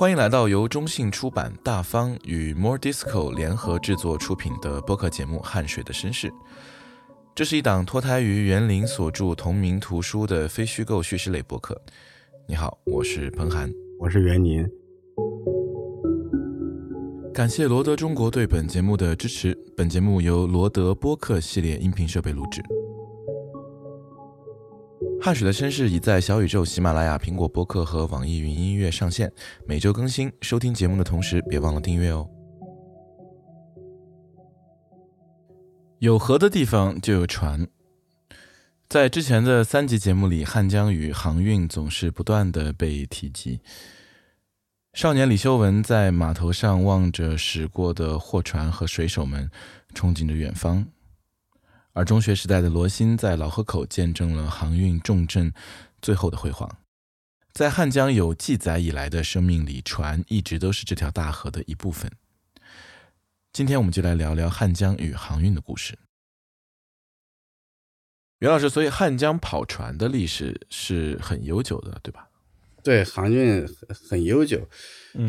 欢迎来到由中信出版、大方与 More Disco 联合制作出品的播客节目《汗水的绅士》。这是一档脱胎于园林所著同名图书的非虚构叙事类播客。你好，我是彭涵，我是袁林。感谢罗德中国对本节目的支持。本节目由罗德播客系列音频设备录制。汗水的绅士已在小宇宙、喜马拉雅、苹果播客和网易云音乐上线，每周更新。收听节目的同时，别忘了订阅哦。有河的地方就有船。在之前的三集节目里，汉江与航运总是不断的被提及。少年李修文在码头上望着驶过的货船和水手们，憧憬着远方；而中学时代的罗新在老河口见证了航运重镇最后的辉煌。在汉江有记载以来的生命里，船一直都是这条大河的一部分。今天我们就来聊聊汉江与航运的故事。袁老师，所以汉江跑船的历史是很悠久的，对吧？对，航运很很悠久，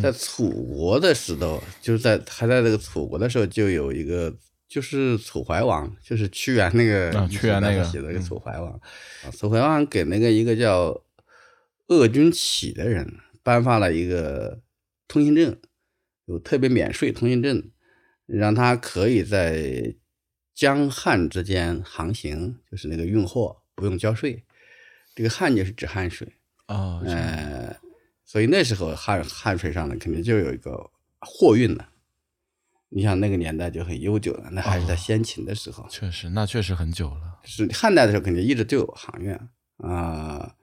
在楚国的时候，就是在还在这个楚国的时候，就有一个就是楚怀王，就是屈原那个屈原那个写的一个楚怀王，楚怀王给那个一个叫鄂君启的人颁发了一个通行证，有特别免税通行证，让他可以在江汉之间航行，就是那个运货不用交税，这个汉就是指汉水。啊，呃，所以那时候汉汉水上呢，肯定就有一个货运的。你想那个年代就很悠久了，那还是在先秦的时候。确实，那确实很久了。是汉代的时候，肯定一直都有航运啊。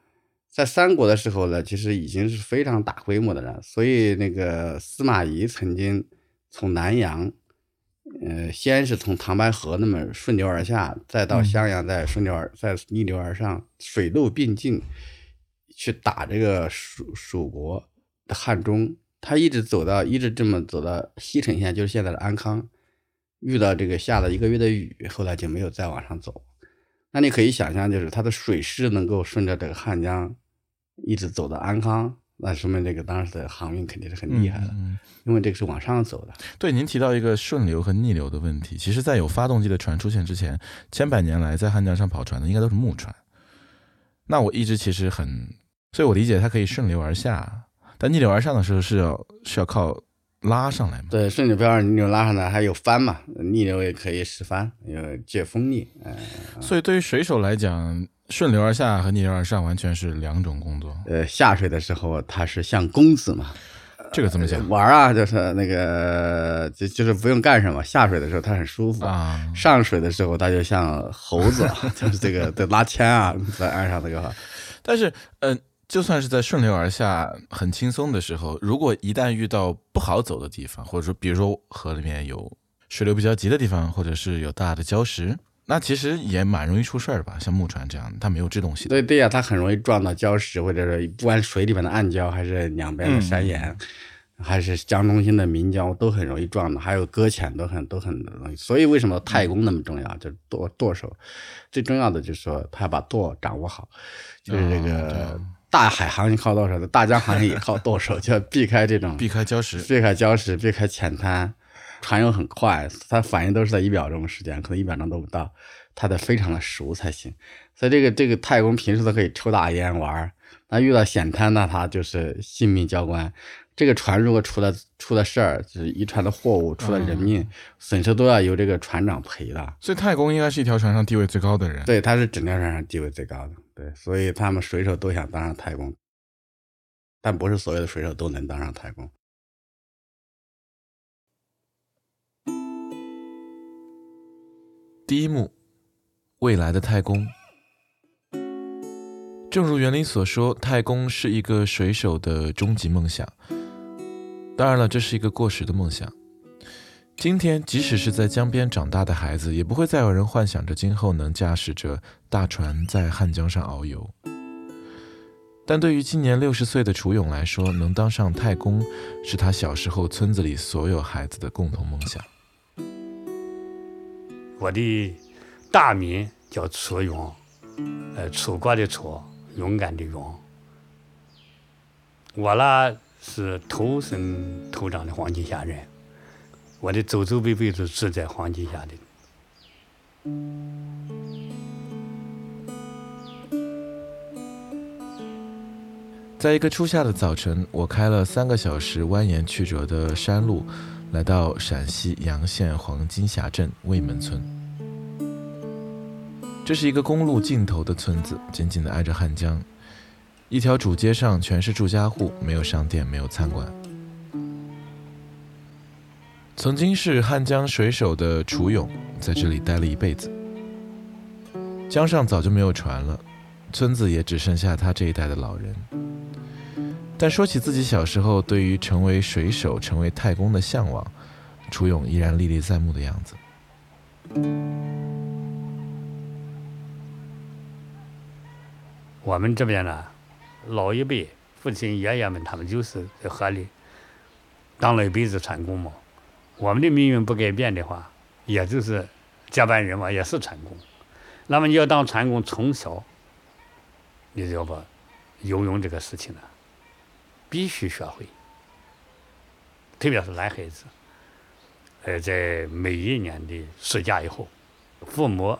在三国的时候呢，其实已经是非常大规模的了。所以那个司马懿曾经从南阳，呃，先是从唐白河那么顺流而下，再到襄阳，再顺流而再逆流而上，水陆并进。去打这个蜀蜀国的汉中，他一直走到，一直这么走到西城县，就是现在的安康，遇到这个下了一个月的雨，后来就没有再往上走。那你可以想象，就是他的水势能够顺着这个汉江一直走到安康，那说明这个当时的航运肯定是很厉害的，嗯因为这个是往上走的。对，您提到一个顺流和逆流的问题，其实，在有发动机的船出现之前，千百年来在汉江上跑船的应该都是木船。那我一直其实很。所以我理解它可以顺流而下，但逆流而上的时候是要是要靠拉上来嘛？对，顺流不要逆流拉上来，还有翻嘛？逆流也可以使帆，有借风力。嗯，所以对于水手来讲，顺流而下和逆流而上完全是两种工作。呃，下水的时候他是像公子嘛？这个怎么讲？玩啊，就是那个就就是不用干什么。下水的时候他很舒服啊，上水的时候他就像猴子，就是这个在拉纤啊，在岸上那个。但是，嗯。就算是在顺流而下很轻松的时候，如果一旦遇到不好走的地方，或者说比如说河里面有水流比较急的地方，或者是有大的礁石，那其实也蛮容易出事儿吧。像木船这样，它没有制动系统。对对呀，它很容易撞到礁石，或者是不管水里面的暗礁，还是两边的山岩，还是江中心的明礁，都很容易撞的。还有搁浅都很都很容易。所以为什么太公那么重要？就是舵舵手，最重要的就是说他要把舵掌握好，就是这个。大海航行靠舵手，大江航行也靠舵手，就要避开这种避开礁石，避开礁石，避开浅滩。船又很快，它反应都是在一秒钟时间，可能一秒钟都不到，它得非常的熟才行。所以这个这个太空平时都可以抽大烟玩，那遇到险滩那它就是性命交关。这个船如果出了出了事儿，就是一船的货物出了人命损失，都要由这个船长赔的。所以太公应该是一条船上地位最高的人。对，他是整条船上地位最高的。对，所以他们水手都想当上太公，但不是所有的水手都能当上太公。第一幕，未来的太公。正如原理所说，太公是一个水手的终极梦想。当然了，这是一个过时的梦想。今天，即使是在江边长大的孩子，也不会再有人幻想着今后能驾驶着大船在汉江上遨游。但对于今年六十岁的楚勇来说，能当上太公，是他小时候村子里所有孩子的共同梦想。我的大名叫楚勇，呃，楚国的楚，勇敢的勇。我呢，是土生土长的黄金下人，我的祖祖辈辈都住在黄金峡的。在一个初夏的早晨，我开了三个小时蜿蜒曲折的山路，来到陕西洋县黄金峡镇魏门村。这是一个公路尽头的村子，紧紧地挨着汉江。一条主街上全是住家户，没有商店，没有餐馆。曾经是汉江水手的楚勇在这里待了一辈子。江上早就没有船了，村子也只剩下他这一代的老人。但说起自己小时候对于成为水手、成为太公的向往，楚勇依然历历在目的样子。我们这边呢，老一辈父亲、爷爷们，他们就是在河里当了一辈子船工嘛。我们的命运不改变的话，也就是接班人嘛，也是船工。那么你要当船工，从小你就要把游泳这个事情呢。必须学会，特别是男孩子。呃，在每一年的暑假以后，父母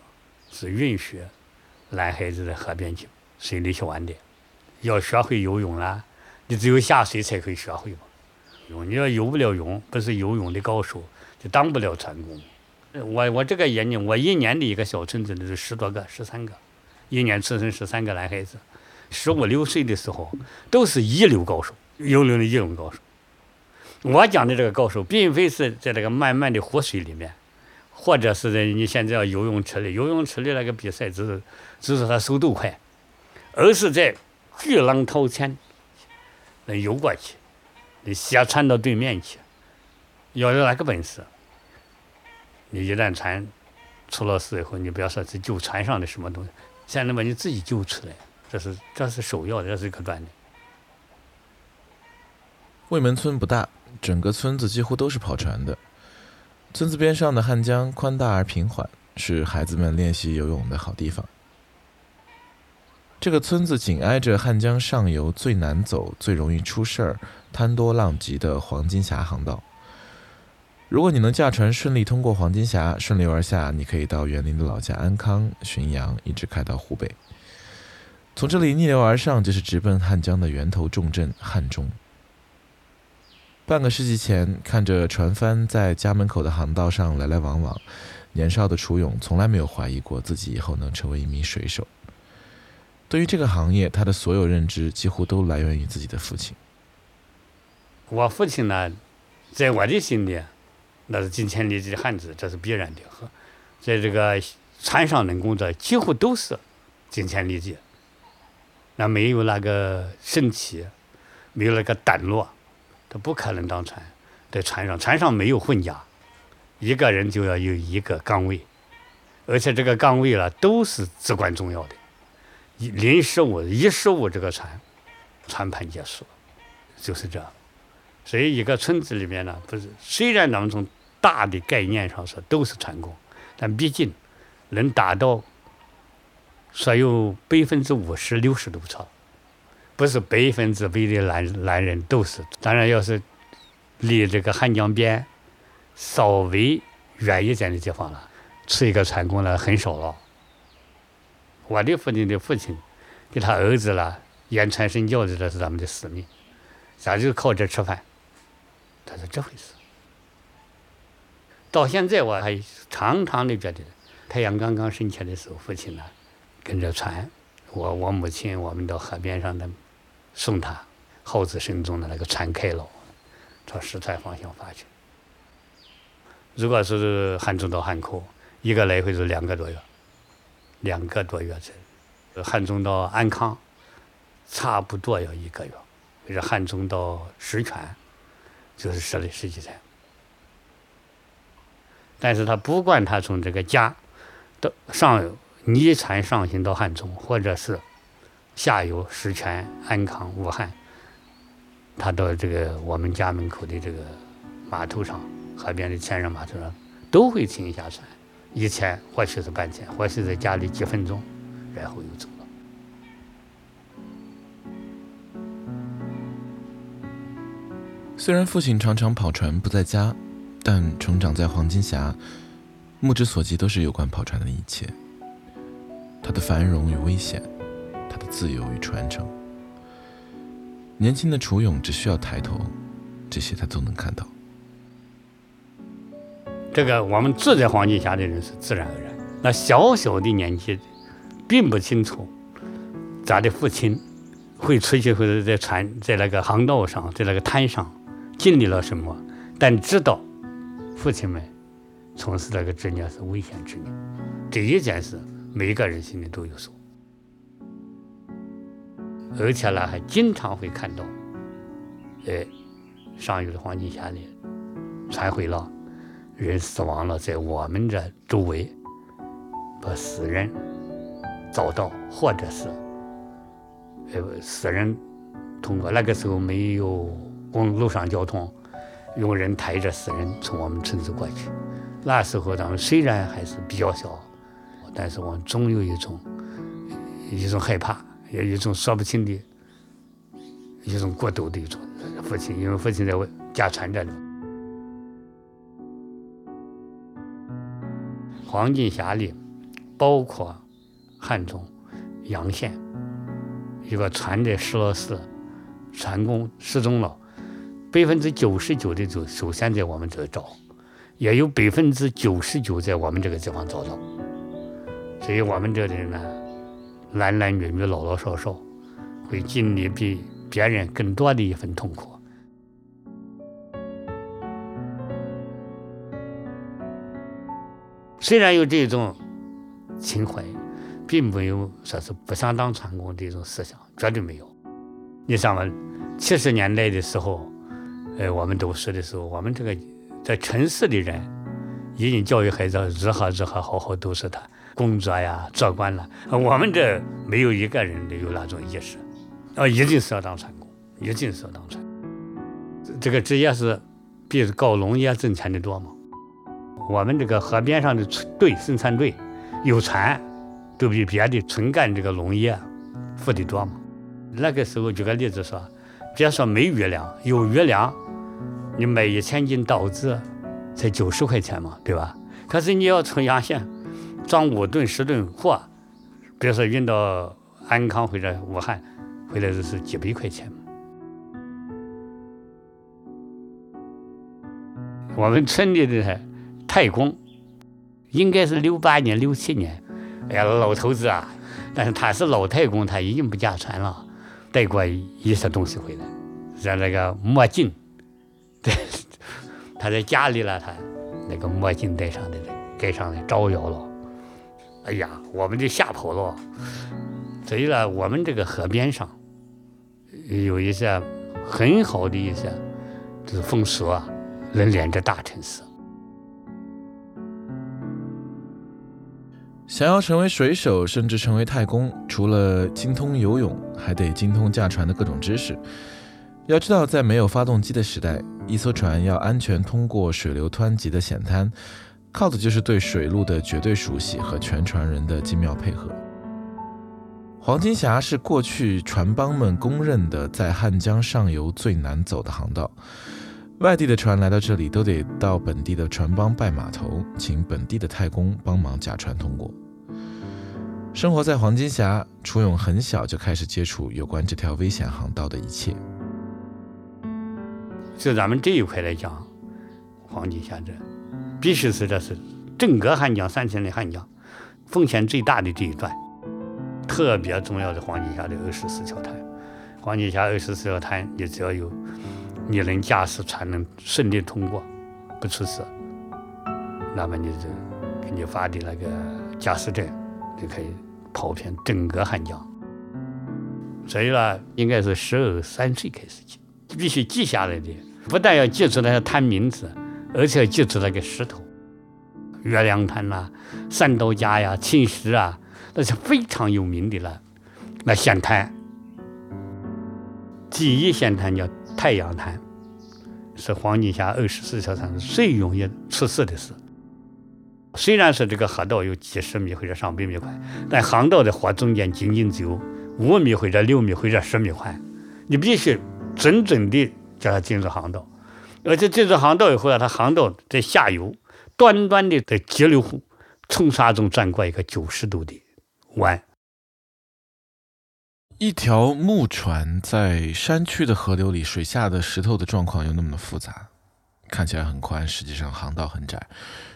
是允许男孩子在河边去水里去玩的。要学会游泳啦，你只有下水才可以学会嘛。你要游不了泳，不是游泳的高手，就当不了船工。我我这个眼睛，我一年的一个小村子里是十多个、十三个，一年出生十三个男孩子。十五六岁的时候，都是一流高手，游泳的一流高手。我讲的这个高手，并非是在这个漫漫的湖水里面，或者是在你现在要游泳池里，游泳池里那个比赛只是只是他速度快，而是在巨浪滔天能游过去，你斜穿到对面去，要有那个本事，你一旦船出了事以后，你不要说是救船上的什么东西，先能把你自己救出来。这是这是首要的，这是一个锻炼。魏门村不大，整个村子几乎都是跑船的。村子边上的汉江宽大而平缓，是孩子们练习游泳的好地方。这个村子紧挨着汉江上游最难走、最容易出事儿、滩多浪急的黄金峡航道。如果你能驾船顺利通过黄金峡，顺流而下，你可以到园林的老家安康、浔阳，一直开到湖北。从这里逆流而上，就是直奔汉江的源头重镇汉中。半个世纪前，看着船帆在家门口的航道上来来往往，年少的楚勇从来没有怀疑过自己以后能成为一名水手。对于这个行业，他的所有认知几乎都来源于自己的父亲。我父亲呢，在我的心里，那是金钱利益的汉子，这是必然的。在这个船上能工作，几乎都是金钱利益。那没有那个身体，没有那个胆落，他不可能当船。在船上，船上没有混家，一个人就要有一个岗位，而且这个岗位了都是至关重要的。一临十五，一十五，这个船船盘结束，就是这样。所以一个村子里面呢，不是虽然咱们从大的概念上说都是船工，但毕竟能达到。所有百分之五十、六十都不错，不是百分之百的男男人都是。当然，要是离这个汉江边稍微远一点的地方了，出一个船工了很少了。我的父亲的父亲给他儿子了言传身教的，这是咱们的使命，咱就靠这吃饭。他是这回事。到现在我还常常的觉得，太阳刚刚升起来的时候，父亲呢。跟着船，我我母亲我们到河边上的送他，号子声中的那个船开了，朝石川方向发去。如果是汉中到汉口，一个来回是两个多月，两个多月这汉中到安康，差不多要一个月。就是汉中到石泉，就是十来十几天。但是他不管他从这个家到上游。泥船上行到汉中，或者是下游石泉、安康、武汉，他到这个我们家门口的这个码头上，河边的千人码头上，都会停一下船，一天或许是半天，或许在家里几分钟，然后又走了。虽然父亲常常跑船不在家，但成长在黄金峡，目之所及都是有关跑船的一切。它的繁荣与危险，它的自由与传承。年轻的楚勇只需要抬头，这些他都能看到。这个我们住在黄金峡的人是自然而然，那小小的年纪，并不清楚咱的父亲会出去或者在船在那个航道上，在那个滩上经历了什么，但知道父亲们从事这个职业是危险职业，这一件事每个人心里都有数。而且呢，还经常会看到，哎，上游的黄金峡里船毁了，人死亡了，在我们这周围把死人找到，或者是呃死人通过那个时候没有公路上交通，用人抬着死人从我们村子过去。那时候咱们虽然还是比较小，但是我们总有一种一种害怕。有一种说不清的，一种孤独的一种父亲，因为父亲在我家传着呢。黄金峡里，包括汉中、洋县，一个船的失落事，船工失踪了，百分之九十九的就首先在我们这找，也有百分之九十九在我们这个地方找到，所以我们这里呢。男男女女、老老少少，会经历比别人更多的一份痛苦。虽然有这种情怀，并没有说是不想当船工这种思想，绝对没有。你想嘛，七十年代的时候，呃，我们读书的时候，我们这个在城市的人已经教育孩子如何如何好好读书的。工作呀，做官了。我们这没有一个人有那种意识，啊，一定是要当船工，一定是要当船。这个职业是比搞农业挣钱的多吗？我们这个河边上的队生产队有船，都比别的纯干这个农业富的多嘛？那个时候举个例子说，别说没余粮，有余粮，你买一千斤稻子才九十块钱嘛，对吧？可是你要从洋县。装五吨十吨货，比如说运到安康或者武汉，回来就是几百块钱。我们村里的太公，应该是六八年、六七年，哎呀，老头子啊，但是他是老太公，他已经不驾船了，带过一些东西回来，像那个墨镜，对，他在家里了，他那个墨镜戴上的，盖上的招摇了。哎呀，我们就吓跑了。所以呢，我们这个河边上有一些很好的一些就是风俗啊，能连着大城市。想要成为水手，甚至成为太公，除了精通游泳，还得精通驾船的各种知识。要知道，在没有发动机的时代，一艘船要安全通过水流湍急的险滩。靠的就是对水路的绝对熟悉和全船人的精妙配合。黄金峡是过去船帮们公认的在汉江上游最难走的航道，外地的船来到这里都得到本地的船帮拜码头，请本地的太公帮忙驾船通过。生活在黄金峡，楚勇很小就开始接触有关这条危险航道的一切。就咱们这一块来讲，黄金峡这。必须是这是整个汉江三千里汉江风险最大的这一段，特别重要的黄金峡的二十四桥滩。黄金峡二十四桥滩，你只要有你能驾驶船能顺利通过，不出事，那么你就给你发的那个驾驶证就可以跑遍整个汉江。所以呢，应该是十二三岁开始记，必须记下来的，不但要记住那些滩名字。而且要记住那个石头，月亮滩呐、三刀家呀、青石啊，那是非常有名的了。那险滩，第一险滩叫太阳滩，是黄金峡二十四条船最容易出事的事。虽然是这个河道有几十米或者上百米宽，但航道的河中间仅仅只有五米或者六米或者十米宽，你必须准准的叫它进入航道。而且进入航道以后啊，它航道在下游，端端的在急流湖冲沙中转过一个九十度的弯。一条木船在山区的河流里，水下的石头的状况又那么的复杂，看起来很宽，实际上航道很窄，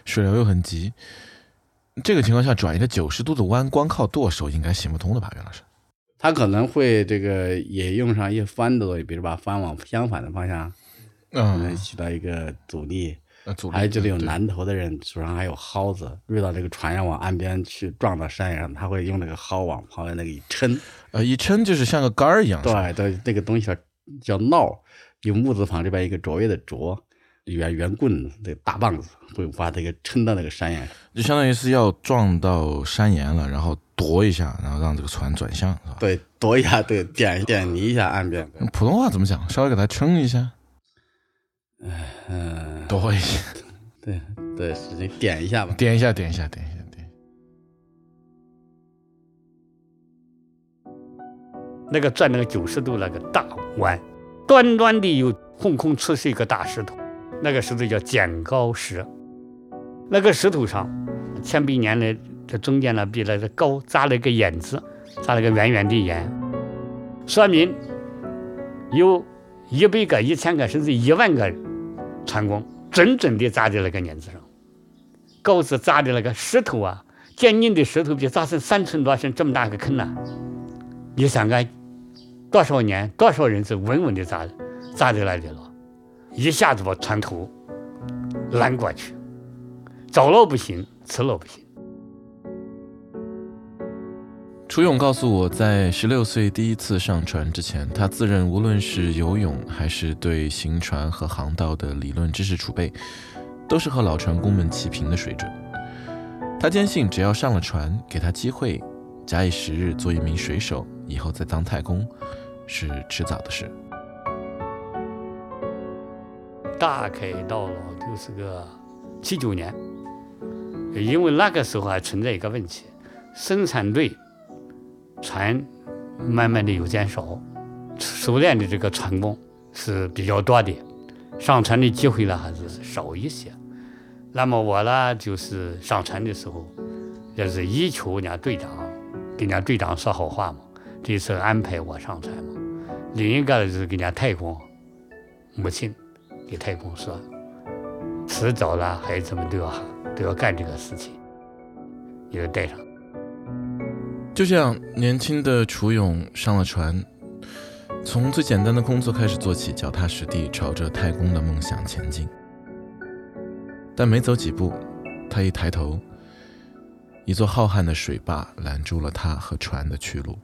水流又很急。这个情况下转一个九十度的弯，光靠舵手应该行不通的吧？袁老师，他可能会这个也用上一些翻的东西，比如把帆往相反的方向，能嗯，起到一个阻力。呃阻力还有就是有南头的人手上还有蒿子，遇到这个船要往岸边去撞到山上，他会用那个蒿往旁边那个一抻，呃，一撑就是像个杆儿一样，对对，那个东西叫叫闹，有木字旁这边一个卓越的卓，圆圆棍子，这个大棒子会把这个撑到那个山岩上。就相当于是要撞到山岩了，然后夺一下，然后让这个船转向，是吧？对，夺一下，对，点点泥一下岸边。普通话怎么讲？稍微给它撑一下，嗯，夺一下，对对，使劲点一下吧。点一下，点一下，点一下，那个转那个九十度那个大弯，端端的有横空出世一个大石头，那个石头叫剪高石。那个石头上，千百年来这中间呢比那个高扎了一个眼子，扎了个圆圆的眼，说明有一百个、一千个甚至一万个船工准准的扎在那个眼子上。高是扎的那个石头啊，坚硬的石头比扎成三寸多深这么大个坑呐、你想看多少年多少人是稳稳的扎扎在那里了，一下子把船头拦过去，早了不行，迟了不行。楚勇告诉我，在十六岁第一次上船之前，他自认无论是游泳还是对行船和航道的理论知识储备，都是和老船工们齐平的水准。他坚信，只要上了船，给他机会，假以时日做一名水手，以后再当太公，是迟早的事。大概到了就是个七九年，因为那个时候还存在一个问题，生产队船慢慢的有减少，熟练的这个船工是比较多的，上船的机会呢还是少一些。那么我呢，就是上船的时候，也是以求人家队长，跟人家队长说好话嘛。这次安排我上船嘛，另一个就是跟人家太公母亲给太公说，迟早了孩子们都要都要干这个事情，你就带上。就这样，年轻的楚勇上了船，从最简单的工作开始做起，脚踏实地，朝着太公的梦想前进。但没走几步，他一抬头，一座浩瀚的水坝拦住了他和船的去路。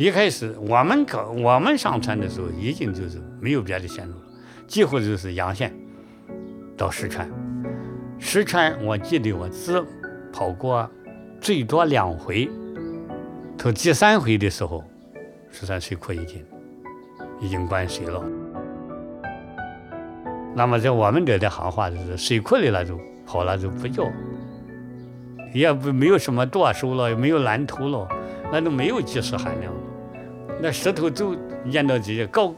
一开始我们搞我们上船的时候，已经就是没有别的线路了，几乎就是阳线到石川。石川我记得我只跑过最多两回，头第三回的时候，石川水库已经已经关水了。那么在我们这的行话就是水库里了就跑了就不叫，也不没有什么舵手了，也没有拦头了，那都没有技术含量了。那石头就淹到几高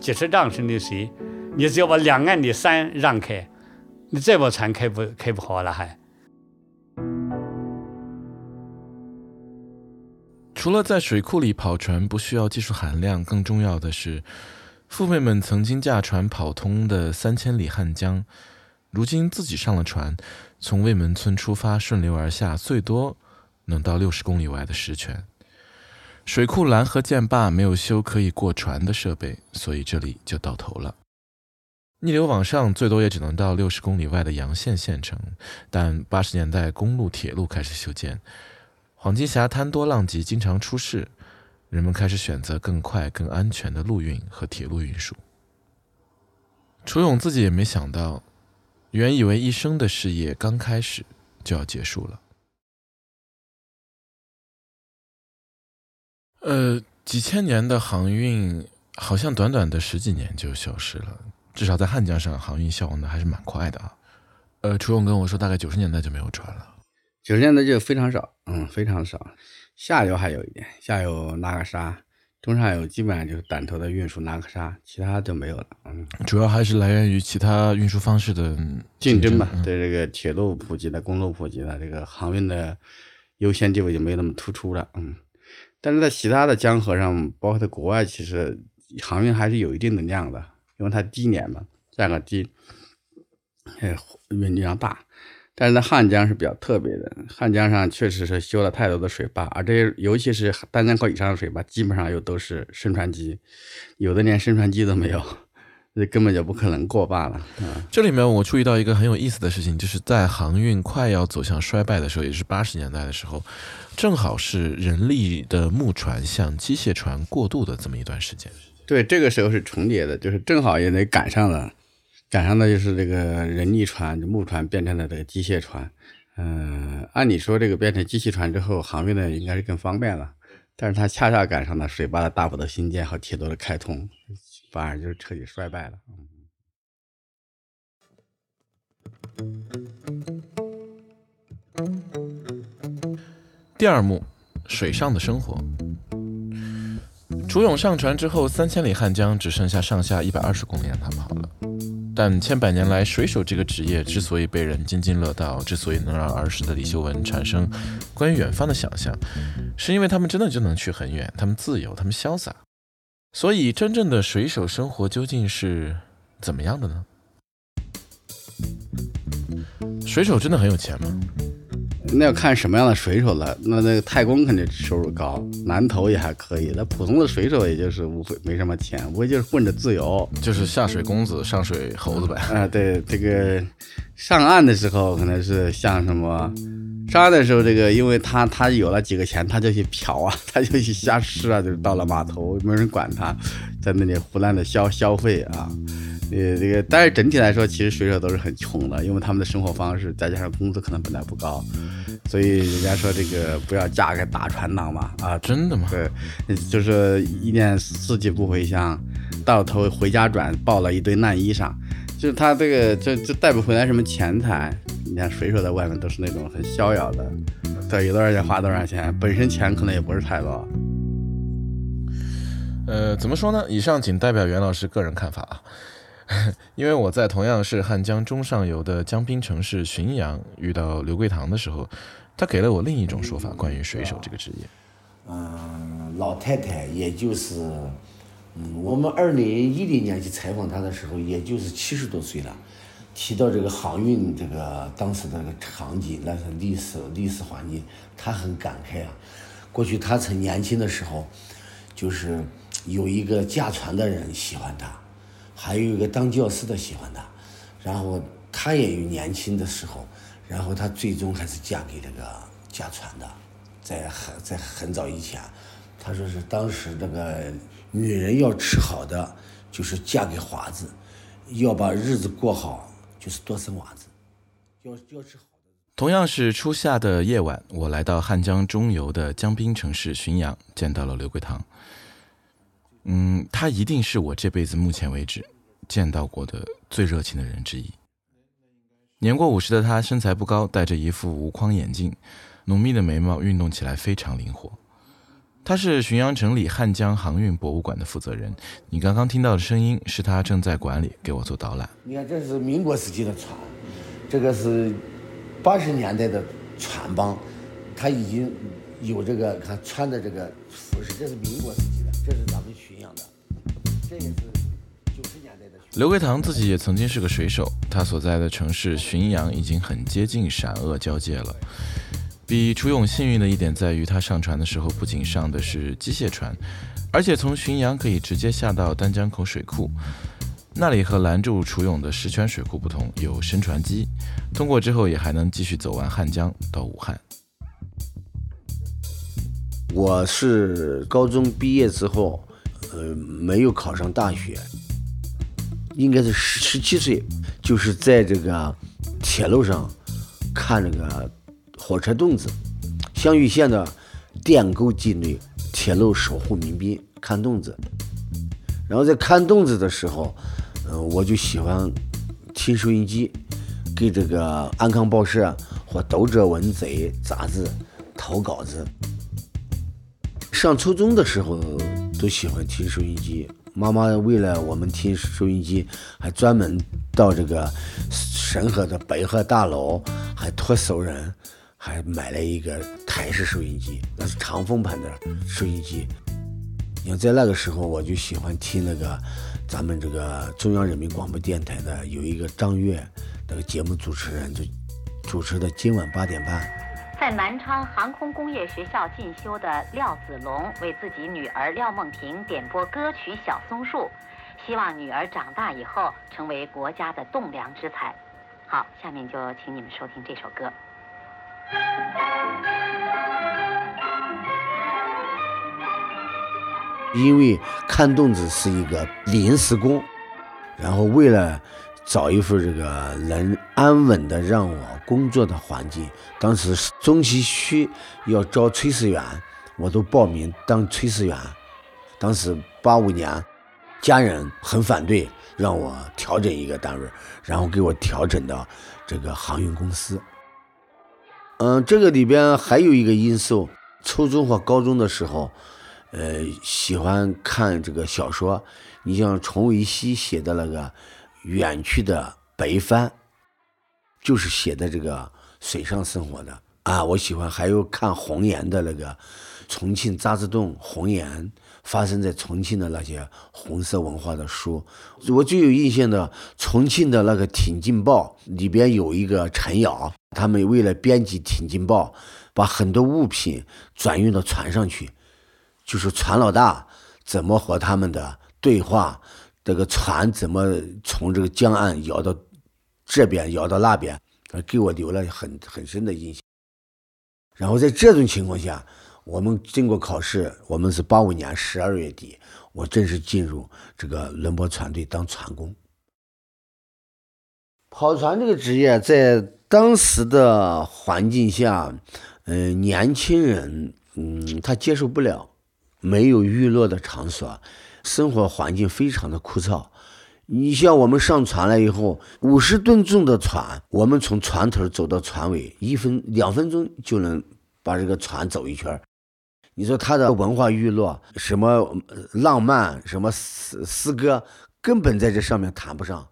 几十丈深的水，你只要把两岸的山让开，你再把船开不开不好了还。除了在水库里跑船不需要技术含量，更重要的是，父辈们曾经驾船跑通的三千里汉江，如今自己上了船，从魏门村出发，顺流而下，最多能到六十公里外的石泉。水库拦河建坝没有修可以过船的设备，所以这里就到头了。逆流往上，最多也只能到六十公里外的阳县县城，但八十年代公路、铁路开始修建。黄金峡滩多浪急，经常出事，人们开始选择更快、更安全的陆运和铁路运输。楚勇自己也没想到，原以为一生的事业刚开始就要结束了。呃，几千年的航运，好像短短的十几年就消失了。至少在汉江上，航运消亡的还是蛮快的啊。呃，楚勇跟我说，大概九十年代就没有船了。九十年代就非常少，嗯，非常少。下游还有一点，下游拉个沙，中上游基本上就是短头的运输、拉个沙，其他就没有了。嗯，主要还是来源于其他运输方式的竞争吧，嗯对这个铁路普及的、公路普及的，这个航运的优先地位就没有那么突出了。嗯，但是在其他的江河上，包括在国外，其实航运还是有一定的量的，因为它低廉嘛，价格低，呃，运量大。但是在汉江是比较特别的，汉江上确实是修了太多的水坝，而这些尤其是单江口以上的水坝，基本上又都是升船机，有的连升船机都没有，这根本就不可能过坝了。这里面我注意到一个很有意思的事情，就是在航运快要走向衰败的时候，也是八十年代的时候，正好是人力的木船向机械船过渡的这么一段时间。对，这个时候是重叠的，就是正好也得赶上了，赶上的就是这个人力船、木船变成了这个机械船。嗯、按理说这个变成机器船之后，航运呢应该是更方便了，但是它恰恰赶上了水坝的大幅的兴建和铁路的开通，反而就是彻底衰败了。第二幕，水上的生活。楚勇上船之后，三千里汉江只剩下上下一百二十公里让他跑了。但千百年来，水手这个职业之所以被人津津乐道，之所以能让儿时的李修文产生关于远方的想象，是因为他们真的就能去很远，他们自由，他们潇洒。所以，真正的水手生活究竟是怎么样的呢？水手真的很有钱吗？那要看什么样的水手了。那那个太公肯定收入高，南头也还可以。那普通的水手也就是无非没什么钱，无非就是混着自由。就是下水公子，上水猴子呗。啊、对，这个上岸的时候可能是像什么，上岸的时候，这个因为他他有了几个钱，他就去嫖啊，他就去瞎吃啊，就是到了码头没人管他，在那里胡乱的消消费啊。呃，这个但是整体来说，其实水手都是很穷的，因为他们的生活方式再加上工资可能本来不高，所以人家说这个不要嫁给大船党嘛啊，真的吗？对，就是一年四季不回乡，到头回家转，抱了一堆烂衣裳，就是他这个就就带不回来什么钱财。你看水手在外面都是那种很逍遥的，对，有多少钱花多少钱，本身钱可能也不是太多。呃，怎么说呢？以上仅代表袁老师个人看法啊，因为我在同样是汉江中上游的江滨城市浔阳遇到刘桂堂的时候，他给了我另一种说法，关于水手这个职业。嗯，老太太也就是，嗯，我们二零一零年去采访她的时候，也就是七十多岁了。提到这个航运这个当时的那个场景，那是历史历史环境，她很感慨啊。过去她曾年轻的时候，就是有一个驾船的人喜欢她，还有一个当教师的喜欢她，然后她也有年轻的时候，然后她最终还是嫁给这个家传的。在很在很早以前，他说是当时这个女人要吃好的，就是嫁给华子，要把日子过好，就是多生娃子，要要吃好的。同样是初夏的夜晚，我来到汉江中游的江滨城市浔阳，见到了刘桂堂。嗯，他一定是我这辈子目前为止见到过的最热情的人之一。年过五十的他，身材不高，戴着一副无框眼镜，浓密的眉毛运动起来非常灵活。他是浔阳城里汉江航运博物馆的负责人。你刚刚听到的声音是他正在馆里给我做导览。你看，这是民国时期的船，这个是八十年代的船帮，他已经有这个看穿的这个服饰，这是民国时期的，这是咱们浔阳的，这也是。刘桂堂自己也曾经是个水手，他所在的城市浔阳已经很接近陕鄂交界了。比楚勇幸运的一点在于，他上船的时候不仅上的是机械船，而且从浔阳可以直接下到丹江口水库。那里和拦住楚勇的石泉水库不同，有升船机，通过之后也还能继续走完汉江到武汉。我是高中毕业之后，呃，没有考上大学，应该是十十七岁，就是在这个铁路上看这个火车洞子，湘渝县的电沟境内铁路守护民兵看洞子，然后在看洞子的时候，嗯、我就喜欢听收音机，给这个安康报社或斗者文贼杂志投稿子。上初中的时候，都喜欢听收音机。妈妈为了我们听收音机，还专门到这个神河的北河大楼，还托熟人，还买了一个台式收音机，那是长风盘的收音机。你看，在那个时候，我就喜欢听那个咱们这个中央人民广播电台的有一个张悦那个节目主持人，就主持的今晚八点半。在南昌航空工业学校进修的廖子龙为自己女儿廖梦婷点播歌曲《小松树》，希望女儿长大以后成为国家的栋梁之才。好，下面就请你们收听这首歌。因为看洞子是一个临时工，然后为了找一份这个能安稳的让我工作的环境，当时中西区要招炊事员，我都报名当炊事员。当时八五年，家人很反对，让我调整一个单位，然后给我调整到这个航运公司。嗯，这个里边还有一个因素，初中或高中的时候。呃，喜欢看这个小说，你像崇维西写的那个《远去的白帆》，就是写的这个水上生活的啊。我喜欢，还有看红岩的那个重庆渣滓洞红岩发生在重庆的那些红色文化的书。我最有印象的，重庆的那个《挺进报》里边有一个陈瑶，他们为了编辑《挺进报》，把很多物品转运到船上去。就是船老大怎么和他们的对话，这个船怎么从这个江岸摇到这边，摇到那边，给我留了很很深的印象。然后在这种情况下，我们经过考试，我们是八五年十二月底，我正式进入这个轮播船队当船工。跑船这个职业在当时的环境下，嗯，年轻人，嗯，他接受不了。没有娱乐的场所，生活环境非常的枯燥。你像我们上船了以后，五十吨重的船，我们从船头走到船尾，一分两分钟就能把这个船走一圈。你说他的文化娱乐，什么浪漫，什么诗诗歌，根本在这上面谈不上。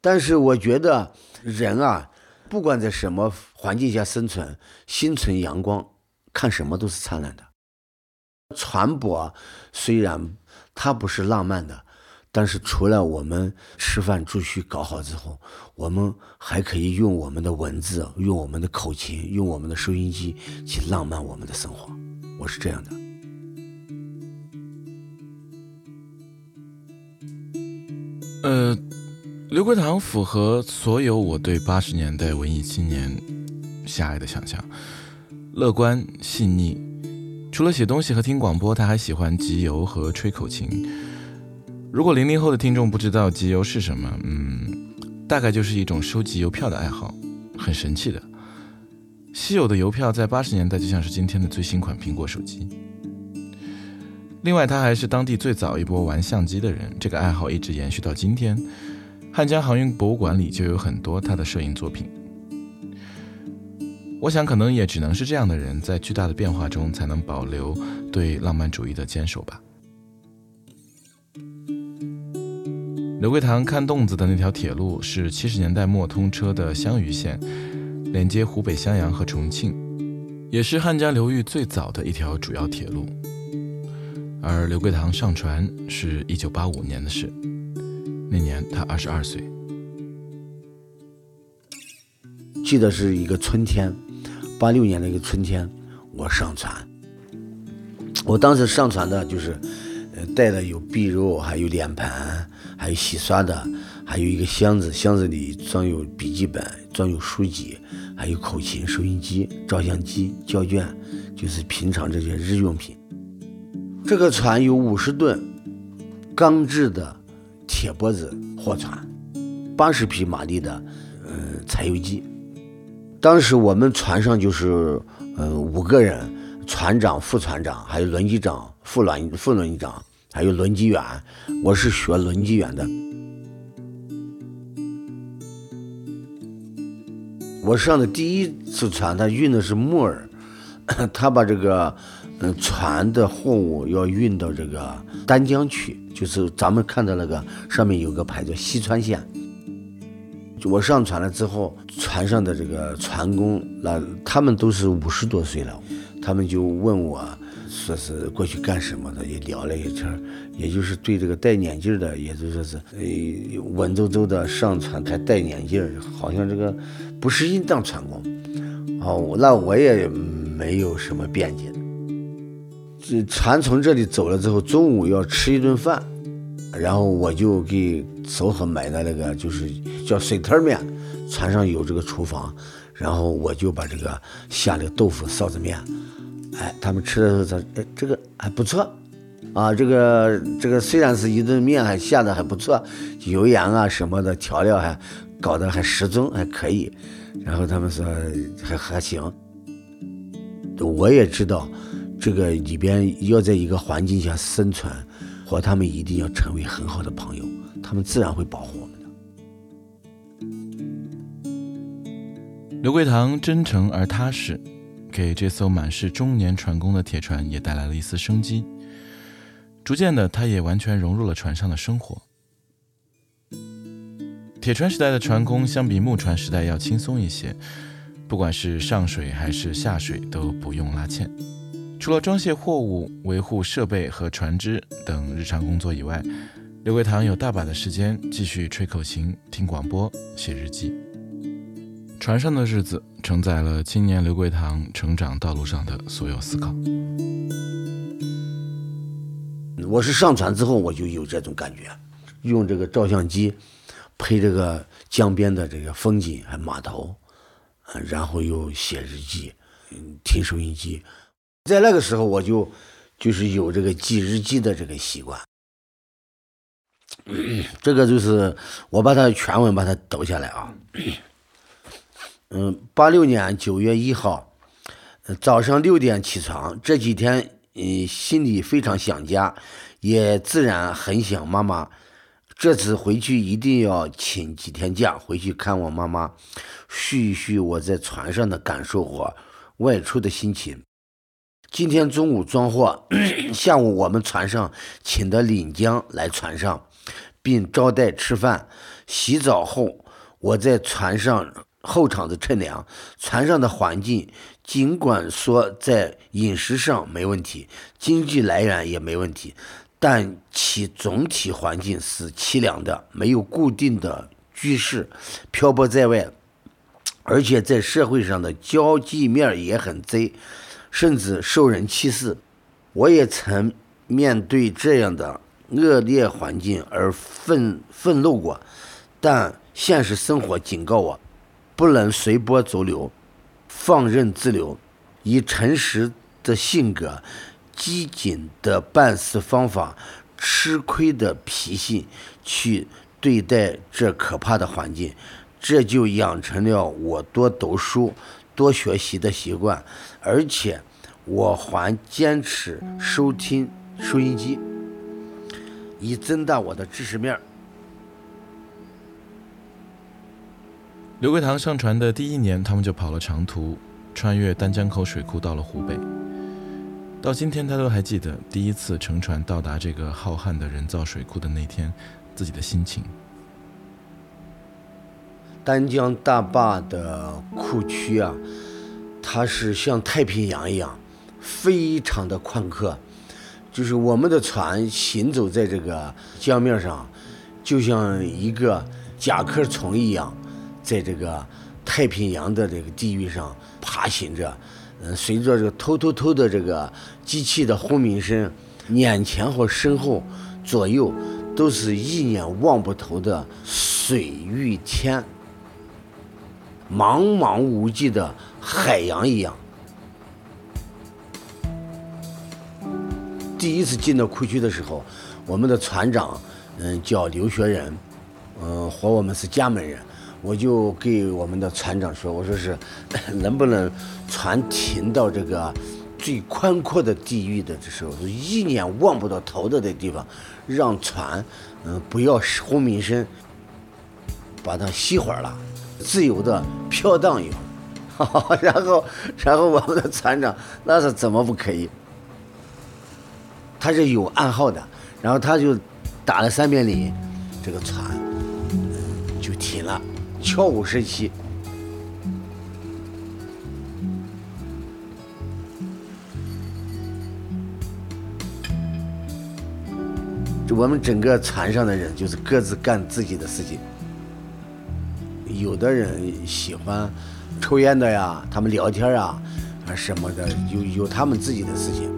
但是我觉得人啊，不管在什么环境下生存，心存阳光，看什么都是灿烂的。船舶虽然它不是浪漫的，但是除了我们吃饭住宿搞好之后，我们还可以用我们的文字、用我们的口琴、用我们的收音机去浪漫我们的生活。我是这样的。呃，刘桂堂符合所有我对八十年代文艺青年狭隘的想象，乐观细腻。除了写东西和听广播，他还喜欢集邮和吹口琴。如果零零后的听众不知道集邮是什么，嗯，大概就是一种收集邮票的爱好，很神奇的。稀有的邮票在八十年代就像是今天的最新款苹果手机。另外，他还是当地最早一波玩相机的人，这个爱好一直延续到今天。汉江航运博物馆里就有很多他的摄影作品。我想，可能也只能是这样的人，在巨大的变化中，才能保留对浪漫主义的坚守吧。刘桂堂看洞子的那条铁路是七十年代末通车的湘渝线，连接湖北襄阳和重庆，也是汉江流域最早的一条主要铁路。而刘桂堂上船是一九八五年的事，那年他二十二岁，记得是一个春天。八六年的一个春天，我上船。我当时上船的就是，呃，带的有碧肉，还有脸盆，还有洗刷的，还有一个箱子，箱子里装有笔记本，装有书籍，还有口琴、收音机、照相机、胶卷，就是平常这些日用品。这个船有五十吨钢制的铁脖子货船，八十匹马力的，呃，柴油机。当时我们船上就是，呃，五个人，船长、副船长，还有轮机长、副轮副轮机长，还有轮机员。我是学轮机员的。我上的第一次船，他运的是木耳，他把这个嗯，船的货物要运到这个丹江去，就是咱们看到那个上面有个牌子西川县。我上船了之后，船上的这个船工，那他们都是五十多岁了，他们就问我，说是过去干什么的，也聊了一圈，也就是对这个戴眼镜的，也就说是，呃，文绉绉的上船还戴眼镜，好像这个不适应当船工。哦，那我也没有什么辩解。这船从这里走了之后，中午要吃一顿饭。然后我就给守河买的那个，就是叫水摊面，船上有这个厨房，然后我就把这个下了豆腐臊子面，哎，他们吃的时候说，哎，这个还不错，啊，这个这个虽然是一顿面，还下的还不错，油盐啊什么的调料还搞得还适中，还可以，然后他们说还还行，我也知道这个里边要在一个环境下生存。和他们一定要成为很好的朋友，他们自然会保护我们的。刘桂堂真诚而踏实，给这艘满是中年船工的铁船也带来了一丝生机。逐渐的，他也完全融入了船上的生活。铁船时代的船工相比木船时代要轻松一些，不管是上水还是下水都不用拉纤。除了装卸货物、维护设备和船只等日常工作以外，刘桂堂有大把的时间继续吹口琴、听广播、写日记。船上的日子承载了青年刘桂堂成长道路上的所有思考。我是上船之后我就有这种感觉，用这个照相机拍这个江边的这个风景还码头，然后又写日记，嗯听收音机。在那个时候，我就就是有这个记日记的这个习惯。这个就是我把它全文把它读下来啊。嗯，八六年九月一号早上六点起床，这几天嗯心里非常想家，也自然很想妈妈。这次回去一定要请几天假回去看我妈妈，叙一叙我在船上的感受和外出的心情。今天中午装货，下午我们船上请的领江来船上，并招待吃饭。洗澡后，我在船上后场子乘凉。船上的环境，尽管说在饮食上没问题，经济来源也没问题，但其总体环境是凄凉的，没有固定的居室，漂泊在外，而且在社会上的交际面也很窄。甚至受人歧视，我也曾面对这样的恶劣环境而愤愤怒过，但现实生活警告我，不能随波逐流，放任自流，以诚实的性格、机警的办事方法、吃亏的脾性去对待这可怕的环境，这就养成了我多读书、多学习的习惯。而且，我还坚持收听收音机，以增大我的知识面。刘桂堂上船的第一年，他们就跑了长途，穿越丹江口水库到了湖北。到今天，他都还记得第一次乘船到达这个浩瀚的人造水库的那天，自己的心情。丹江大坝的库区啊。它是像太平洋一样，非常的宽阔，就是我们的船行走在这个江面上，就像一个甲壳虫一样，在这个太平洋的这个地域上爬行着。嗯，随着这个偷偷偷的这个机器的轰鸣声，眼前和身后左右都是一眼望不透的水与天。茫茫无际的海洋一样。第一次进到库区的时候，我们的船长，嗯，叫刘学仁，嗯，和我们是家门人，我就给我们的船长说，我说是，能不能船停到这个最宽阔的地域的时候，一眼望不到头的那地方，让船，嗯，不要轰鸣声，把它熄火了。自由的飘荡一会儿，然后，然后我们的船长那是怎么不可以？他是有暗号的，然后他就打了三遍铃，这个船就停了，悄无声息。我们整个船上的人就是各自干自己的事情，有的人喜欢抽烟的呀，他们聊天啊，啊什么的，有有他们自己的事情。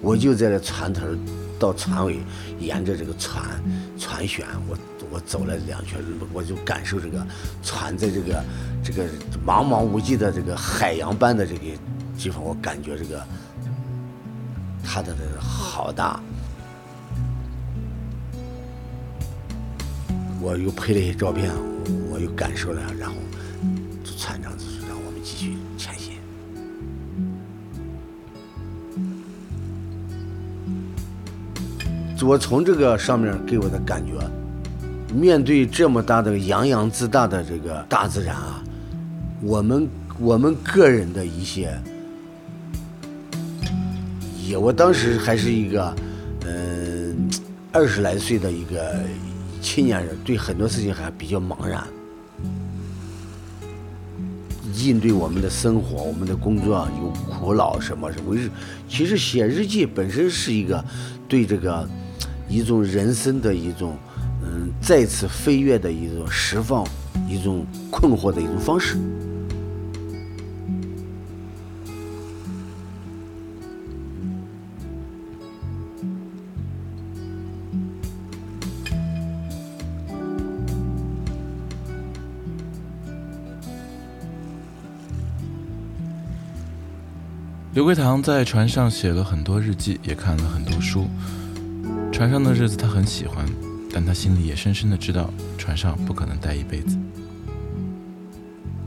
我就在这船头到船尾，沿着这个船船舷，我我走了两圈，我就感受这个船在这个这个茫茫无际的这个海洋般的这个地方，我感觉这个它的这个好大。我又拍了一些照片，我又感受了，然后船长就是让我们继续前行。我从这个上面给我的感觉，面对这么大的洋洋自大的这个大自然啊，我们我们个人的一些，也我当时还是一个，嗯，二十来岁的一个青年人，对很多事情还比较茫然。应对我们的生活、我们的工作有苦恼什么什么，其实写日记本身是一个对这个一种人生的一种嗯再次飞跃的一种释放、一种困惑的一种方式。刘桂堂在船上写了很多日记，也看了很多书。船上的日子他很喜欢，但他心里也深深的知道，船上不可能待一辈子。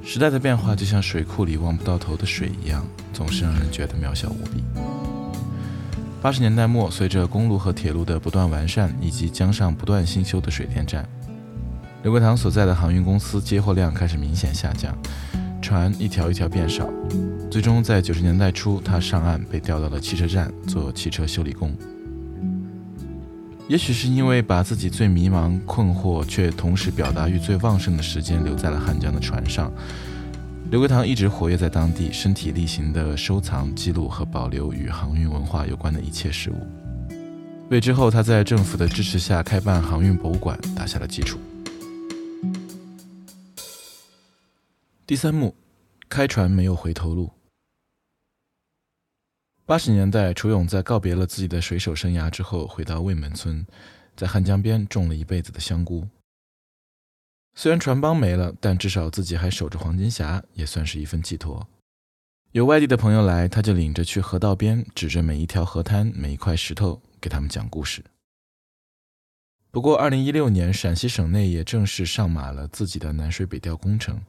时代的变化就像水库里望不到头的水一样，总是让人觉得渺小无比。八十年代末，随着公路和铁路的不断完善，以及江上不断新修的水电站，刘桂堂所在的航运公司接货量开始明显下降，船一条一条变少。最终在九十年代初，他上岸被调到了汽车站做汽车修理工。也许是因为把自己最迷茫、困惑却同时表达欲最旺盛的时间留在了汉江的船上，刘桂堂一直活跃在当地，身体力行地收藏、记录和保留与航运文化有关的一切事物，为之后他在政府的支持下开办航运博物馆打下了基础。第三幕，开船没有回头路。八十年代，楚勇在告别了自己的水手生涯之后，回到魏门村，在汉江边种了一辈子的香菇。虽然船帮没了，但至少自己还守着黄金峡，也算是一份寄托。有外地的朋友来，他就领着去河道边，指着每一条河滩、每一块石头，给他们讲故事。不过，二零一六年，陕西省内也正式上马了自己的南水北调工程，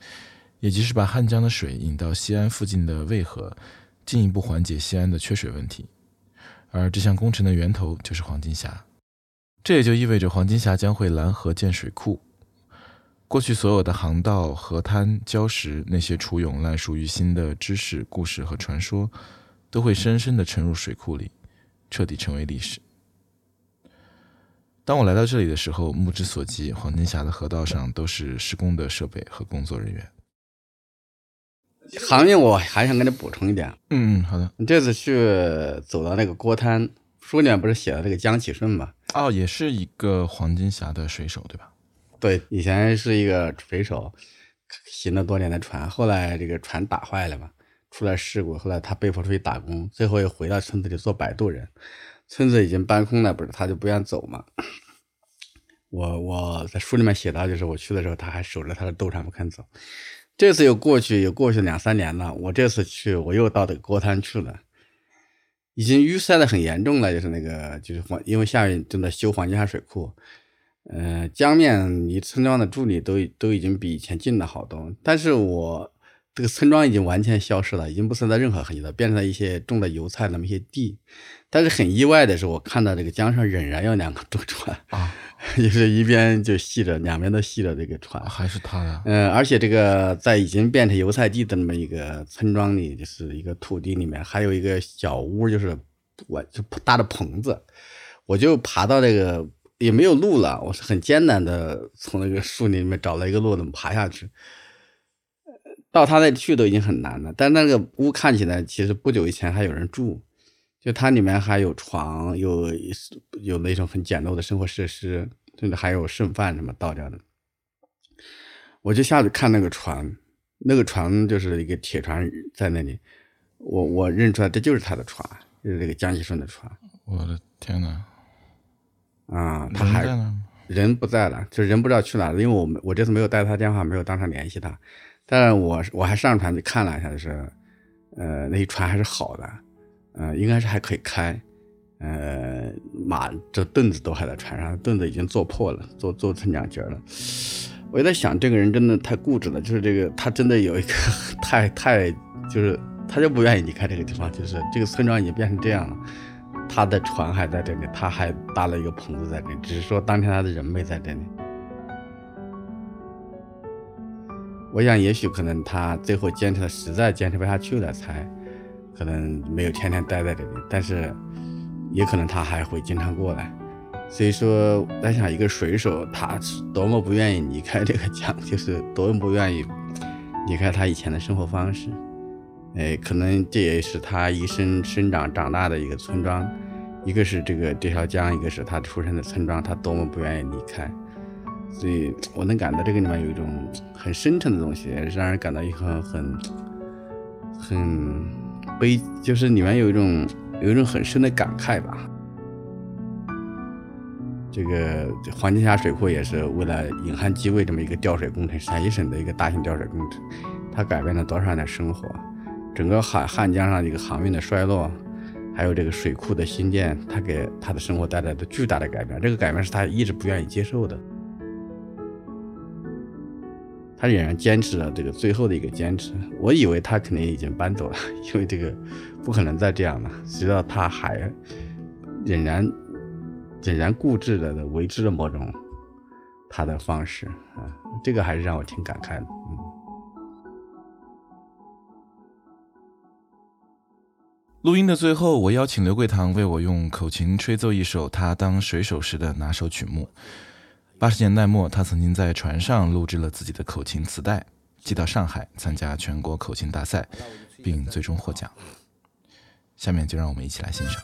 也就是把汉江的水引到西安附近的渭河。进一步缓解西安的缺水问题，而这项工程的源头就是黄金峡，这也就意味着黄金峡将会拦河建水库。过去所有的航道、河滩、礁石，那些楚勇烂熟于心的知识、故事和传说，都会深深地沉入水库里，彻底成为历史。当我来到这里的时候，目之所及，黄金峡的河道上都是施工的设备和工作人员。航运我还想跟你补充一点，嗯嗯，好的。你这次去走到那个郭滩，书里面不是写了这个江启顺吗？哦，也是一个黄金峡的水手，对吧？对，以前是一个水手，行了多年的船，后来这个船打坏了嘛，出了事故，后来他被迫出去打工，最后又回到村子里做摆渡人。村子已经搬空了，不是他就不愿走嘛。我我在书里面写到，就是我去的时候，他还守着他的渡船不肯走。这次又过去，又过去两三年了。我这次去，我又到这个郭滩去了，已经淤塞的很严重了。就是那个，就是黄，因为下面正在修黄金峡水库，呃，江面离村庄的距离都都已经比以前近了好多。但是我这个村庄已经完全消失了，已经不存在任何痕迹了，变成了一些种的油菜那么一些地。但是很意外的是，我看到这个江上仍然有两个渡船。就是一边就系着，两边都系着这个船，还是他呀。嗯，而且这个在已经变成油菜地的那么一个村庄里，就是一个土地里面，还有一个小屋，就是我就搭的棚子，我就爬到那个也没有路了，我是很艰难的从那个树林里面找了一个路，怎么爬下去。到他那去都已经很难了，但那个屋看起来其实不久以前还有人住，就它里面还有床，有有那种很简陋的生活设施，甚至还有剩饭什么倒掉的。我就下去看那个船，那个船就是一个铁船在那里，我我认出来这就是他的船，就是这个江西顺的船。我的天哪！啊，他还人不在了，就人不知道去哪了，因为我们我这次没有带他电话，没有当场联系他。但是我我还上船去看了一下，就是，呃，那一船还是好的，呃，应该是还可以开，呃，马这凳子都还在船上，凳子已经坐破了，坐坐成两截了。我在想，这个人真的太固执了，就是这个他真的有一个太太，就是他就不愿意离开这个地方，就是这个村庄已经变成这样了。他的船还在这里，他还搭了一个棚子在这里，只是说当天他的人没在这里。我想，也许可能他最后坚持的，实在坚持不下去了，才可能没有天天待在这里。但是，也可能他还会经常过来。所以说，在想，一个水手，他多么不愿意离开这个江，就是多么不愿意离开他以前的生活方式。哎，可能这也是他一生生长长大的一个村庄，一个是这个这条江，一个是他出生的村庄，他多么不愿意离开。所以我能感到这个里面有一种很深沉的东西，让人感到一个很很悲，就是里面有一种有一种很深的感慨吧。这个黄金峡水库也是为了引汉济渭这么一个调水工程，陕西省的一个大型调水工程，它改变了多少人的生活？整个汉汉江上一个航运的衰落，还有这个水库的新建，它给他的生活带来的巨大的改变。这个改变是他一直不愿意接受的。他仍然坚持了这个最后的一个坚持。我以为他肯定已经搬走了，因为这个不可能再这样了。直到他还仍然仍然固执的维持着某种他的方式啊，这个还是让我挺感慨的。嗯。录音的最后，我邀请刘桂堂为我用口琴吹奏一首他当水手时的拿手曲目。八十年代末，他曾经在船上录制了自己的口琴磁带，寄到上海参加全国口琴大赛，并最终获奖。下面就让我们一起来欣赏。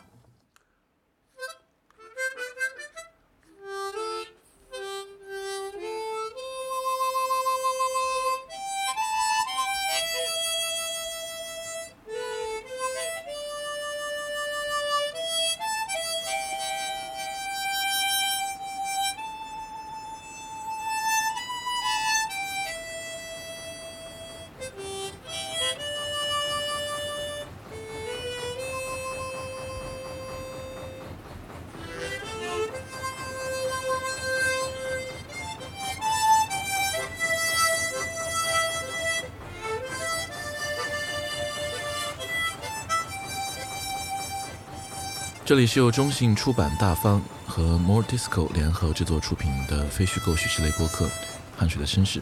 这里是由中信出版大方和 More Disco 联合制作出品的非虚构叙事类播客《汗水的绅士》。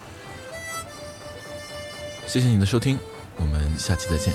谢谢你的收听，我们下期再见。